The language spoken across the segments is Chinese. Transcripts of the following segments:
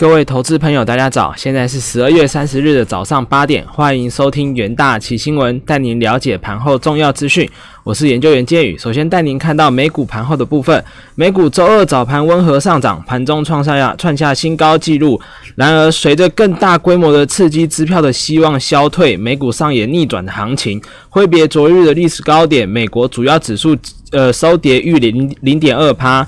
各位投资朋友，大家早！现在是十二月三十日的早上八点，欢迎收听元大奇新闻，带您了解盘后重要资讯。我是研究员建宇，首先带您看到美股盘后的部分。美股周二早盘温和上涨，盘中创下创下新高纪录。然而，随着更大规模的刺激支票的希望消退，美股上演逆转的行情。挥别昨日的历史高点，美国主要指数呃收跌逾零零点二趴。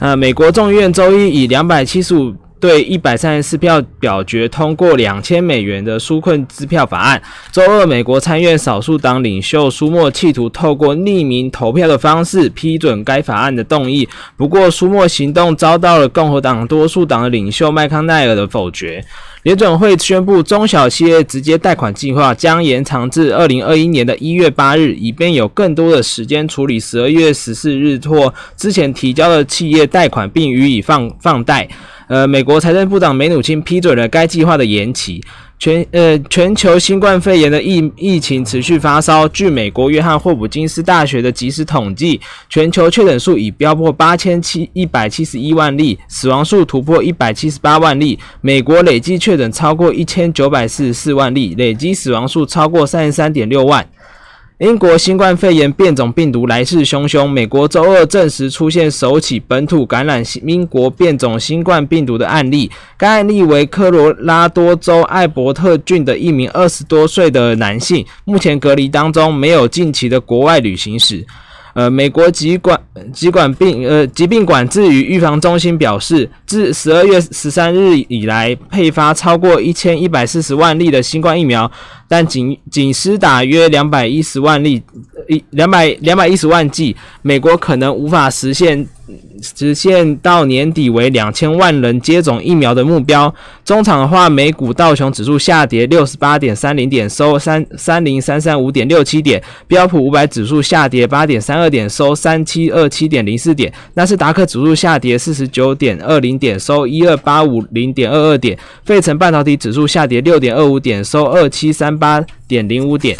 呃，美国众议院周一以两百七十五。对一百三十四票表决通过两千美元的纾困支票法案。周二，美国参院少数党领袖舒默企图透过匿名投票的方式批准该法案的动议，不过舒默行动遭到了共和党多数党的领袖麦康奈尔的否决。联准会宣布，中小企业直接贷款计划将延长至二零二一年的一月八日，以便有更多的时间处理十二月十四日或之前提交的企业贷款，并予以放放贷。呃，美国财政部长梅努钦批准了该计划的延期。全呃，全球新冠肺炎的疫疫情持续发烧。据美国约翰霍普金斯大学的及时统计，全球确诊数已飙破八千七一百七十一万例，死亡数突破一百七十八万例。美国累计确诊超过一千九百四十四万例，累计死亡数超过三十三点六万。英国新冠肺炎变种病毒来势汹汹，美国周二证实出现首起本土感染英国变种新冠病毒的案例，该案例为科罗拉多州艾伯特郡的一名二十多岁的男性，目前隔离当中，没有近期的国外旅行史。呃，美国疾管疾管病呃疾病管制与预防中心表示，自十二月十三日以来，配发超过一千一百四十万例的新冠疫苗，但仅仅施打约两百一十万例，一两百两百一十万剂，美国可能无法实现。实现到年底为两千万人接种疫苗的目标。中场的话，美股道琼指数下跌六十八点三零点，收三三零三三五点六七点；标普五百指数下跌八点三二点，收三七二七点零四点；纳斯达克指数下跌四十九点二零点，收一二八五零点二二点；费城半导体指数下跌六点二五点，收二七三八点零五点。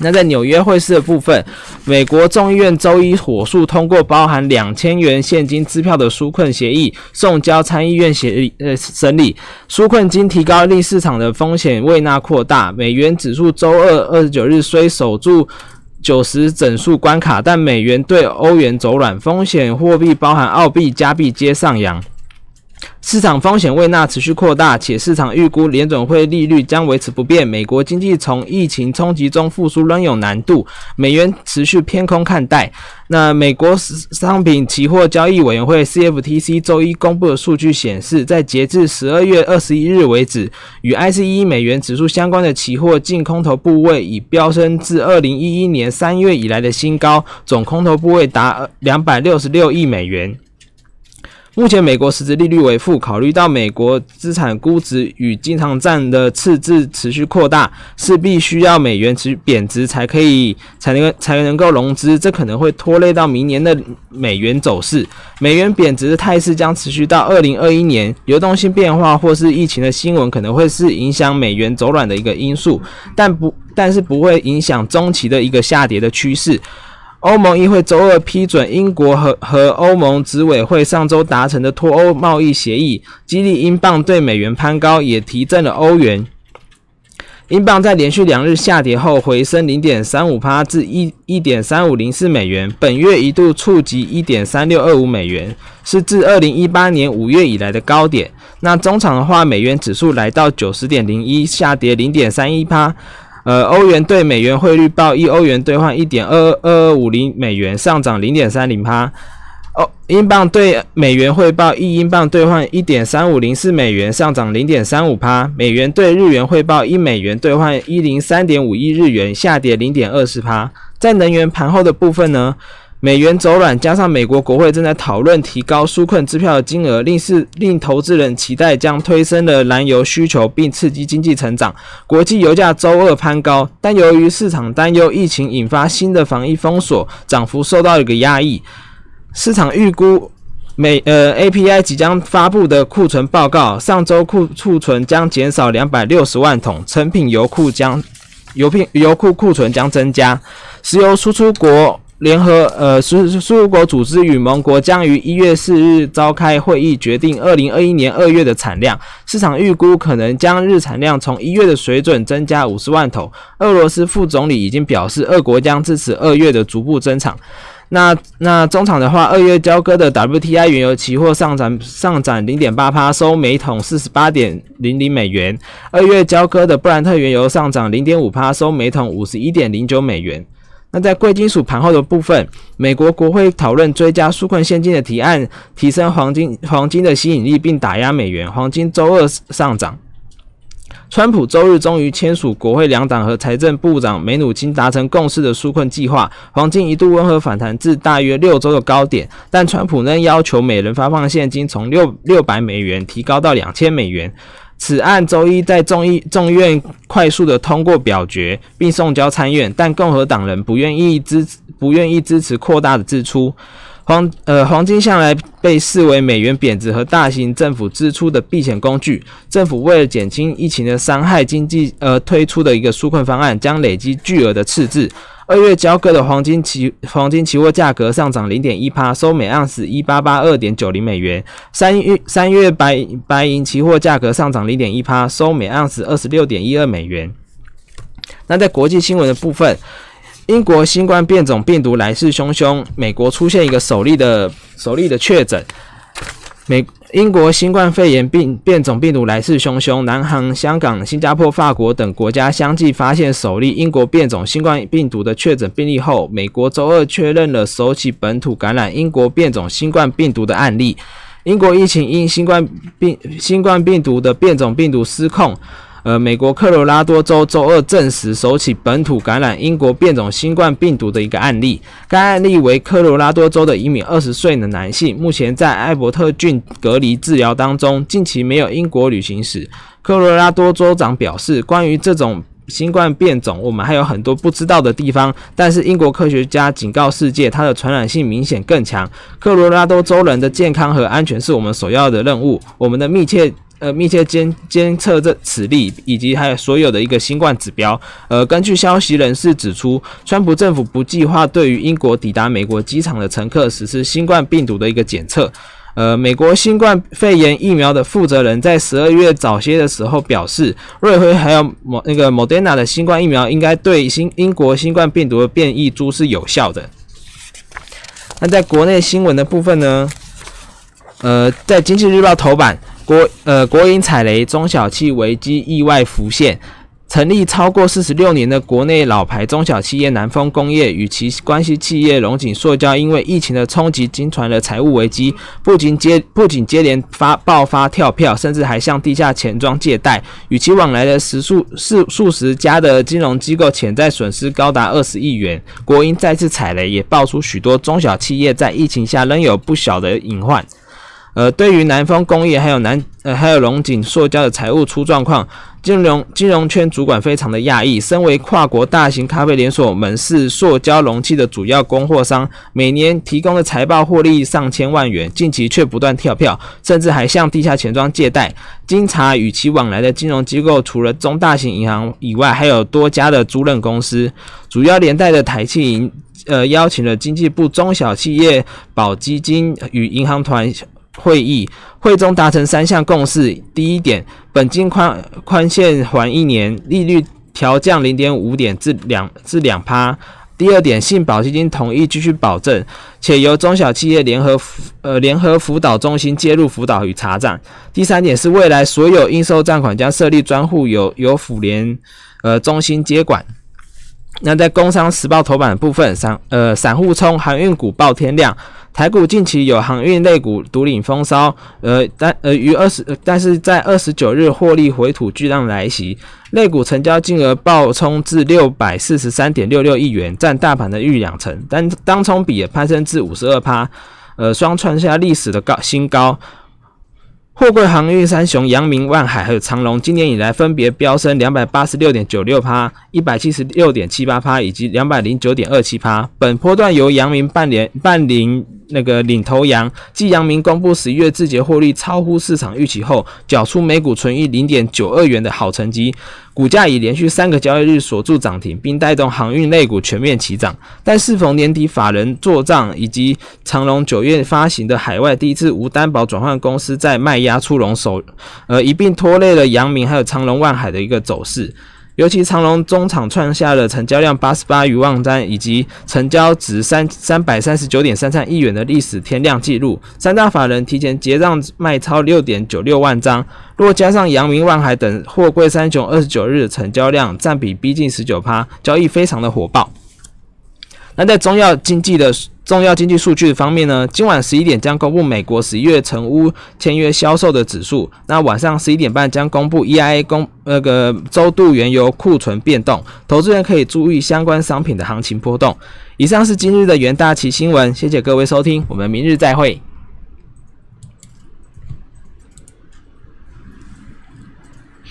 那在纽约汇市的部分，美国众议院周一火速通过包含两千元现金支票的纾困协议，送交参议院协呃审理。纾困金提高令市场的风险未纳扩大。美元指数周二二十九日虽守住九十整数关卡，但美元对欧元走软，风险货币包含澳币、加币皆上扬。市场风险未纳持续扩大，且市场预估联准会利率将维持不变。美国经济从疫情冲击中复苏仍有难度，美元持续偏空看待。那美国商品期货交易委员会 （CFTC） 周一公布的数据显示，在截至十二月二十一日为止，与 ICE 美元指数相关的期货净空头部位已飙升至二零一一年三月以来的新高，总空头部位达两百六十六亿美元。目前美国实质利率为负，考虑到美国资产估值与经常占的赤字持续扩大，势必需要美元持续贬值才可以才能才能够融资，这可能会拖累到明年的美元走势。美元贬值的态势将持续到二零二一年，流动性变化或是疫情的新闻可能会是影响美元走软的一个因素，但不但是不会影响中期的一个下跌的趋势。欧盟议会周二批准英国和和欧盟执委会上周达成的脱欧贸易协议，激励英镑对美元攀高，也提振了欧元。英镑在连续两日下跌后回升零点三五帕至一一点三五零四美元，本月一度触及一点三六二五美元，是自二零一八年五月以来的高点。那中场的话，美元指数来到九十点零一，下跌零点三一帕。呃，欧元对美元汇率报一欧元兑换一点二二二五零美元，上涨零点三零趴。欧英镑对美元汇报一英镑兑换一点三五零四美元，上涨零点三五趴。美元对日元汇报一美元兑换一零三点五一日元，下跌零点二四趴。在能源盘后的部分呢？美元走软，加上美国国会正在讨论提高纾困支票的金额，令是令投资人期待将推升了燃油需求，并刺激经济成长。国际油价周二攀高，但由于市场担忧疫情引发新的防疫封锁，涨幅受到一个压抑。市场预估美呃 API 即将发布的库存报告，上周库库存将减少两百六十万桶，成品油库将油品油库库存将增加，石油输出国。联合呃输输入国组织与盟国将于一月四日召开会议，决定二零二一年二月的产量。市场预估可能将日产量从一月的水准增加五十万桶。俄罗斯副总理已经表示，俄国将支持二月的逐步增长。那那中场的话，二月交割的 WTI 原油期货上涨上涨零点八帕，收每桶四十八点零零美元。二月交割的布兰特原油上涨零点五帕，收每桶五十一点零九美元。那在贵金属盘后的部分，美国国会讨论追加纾困现金的提案，提升黄金黄金的吸引力，并打压美元。黄金周二上涨。川普周日终于签署国会两党和财政部长梅努钦达成共识的纾困计划，黄金一度温和反弹至大约六周的高点，但川普仍要求每人发放现金从六六百美元提高到两千美元。此案周一在众议众院快速的通过表决，并送交参院，但共和党人不愿意支不愿意支持扩大的支出。黄呃，黄金向来被视为美元贬值和大型政府支出的避险工具。政府为了减轻疫情的伤害，经济而推出的一个纾困方案，将累积巨额的赤字。二月交割的黄金期黄金期货价格上涨零点一趴，收每盎司一八八二点九零美元。三月三月白白银期货价格上涨零点一趴，收每盎司二十六点一二美元。那在国际新闻的部分。英国新冠变种病毒来势汹汹，美国出现一个首例的首例的确诊。美英国新冠肺炎病变种病毒来势汹汹，南韩、香港、新加坡、法国等国家相继发现首例英国变种新冠病毒的确诊病例后，美国周二确认了首起本土感染英国变种新冠病毒的案例。英国疫情因新冠病新冠病毒的变种病毒失控。呃，美国科罗拉多州周二证实首起本土感染英国变种新冠病毒的一个案例。该案例为科罗拉多州的一名二十岁的男性，目前在艾伯特郡隔离治疗当中，近期没有英国旅行史。科罗拉多州长表示，关于这种新冠变种，我们还有很多不知道的地方。但是英国科学家警告世界，它的传染性明显更强。科罗拉多州人的健康和安全是我们首要的任务。我们的密切。呃，密切监监测这此例，以及还有所有的一个新冠指标。呃，根据消息人士指出，川普政府不计划对于英国抵达美国机场的乘客实施新冠病毒的一个检测。呃，美国新冠肺炎疫苗的负责人在十二月早些的时候表示，瑞辉还有某那个 Moderna 的新冠疫苗应该对新英国新冠病毒的变异株是有效的。那在国内新闻的部分呢？呃，在经济日报头版。国呃，国营踩雷，中小企危机意外浮现。成立超过四十六年的国内老牌中小企业南丰工业与其关系企业龙井塑胶，因为疫情的冲击，经传了财务危机，不仅接不仅接连发爆发跳票，甚至还向地下钱庄借贷，与其往来的十数数数十家的金融机构，潜在损失高达二十亿元。国营再次踩雷，也爆出许多中小企业在疫情下仍有不小的隐患。呃，对于南方工业还有南呃还有龙井塑胶的财务出状况，金融金融圈主管非常的讶异。身为跨国大型咖啡连锁门市塑胶容器的主要供货商，每年提供的财报获利上千万元，近期却不断跳票，甚至还向地下钱庄借贷。经查，与其往来的金融机构除了中大型银行以外，还有多家的租赁公司。主要连带的台企银呃邀请了经济部中小企业保基金与银行团。会议会中达成三项共识：第一点，本金宽宽限还一年，利率调降零点五点至两至两趴；第二点，信保基金同意继续保证，且由中小企业联合呃联合辅导中心介入辅导与查账；第三点是未来所有应收账款将设立专户，由由辅联呃中心接管。那在工商时报头版的部分，散呃散户冲航运股爆天量。台股近期有航运类股独领风骚，呃，但呃于二十，但是在二十九日获利回吐巨浪来袭，类股成交金额暴冲至六百四十三点六六亿元，占大盘的逾两成，单当冲比也攀升至五十二趴，呃，双创下历史的高新高。货柜航运三雄阳明、万海还有长隆，今年以来分别飙升两百八十六点九六趴、一百七十六点七八趴以及两百零九点二七趴。本波段由阳明半年半零那个领头羊，继阳明公布十一月字节获利超乎市场预期后，缴出每股纯益零点九二元的好成绩，股价已连续三个交易日锁住涨停，并带动航运类股全面齐涨。但适逢年底法人做账，以及长隆九月发行的海外第一次无担保转换公司在卖压出笼手，呃一并拖累了阳明还有长隆万海的一个走势。尤其长隆中场创下了成交量八十八余万张，以及成交值三三百三十九点三三亿元的历史天量纪录。三大法人提前结账卖超六点九六万张，若加上阳明、万海等货柜三雄二十九日成交量占比逼近十九趴，交易非常的火爆。那在中药经济的。重要经济数据方面呢，今晚十一点将公布美国十一月成屋签约销售的指数。那晚上十一点半将公布 EIA 公那个周度原油库存变动，投资人可以注意相关商品的行情波动。以上是今日的元大旗新闻，谢谢各位收听，我们明日再会。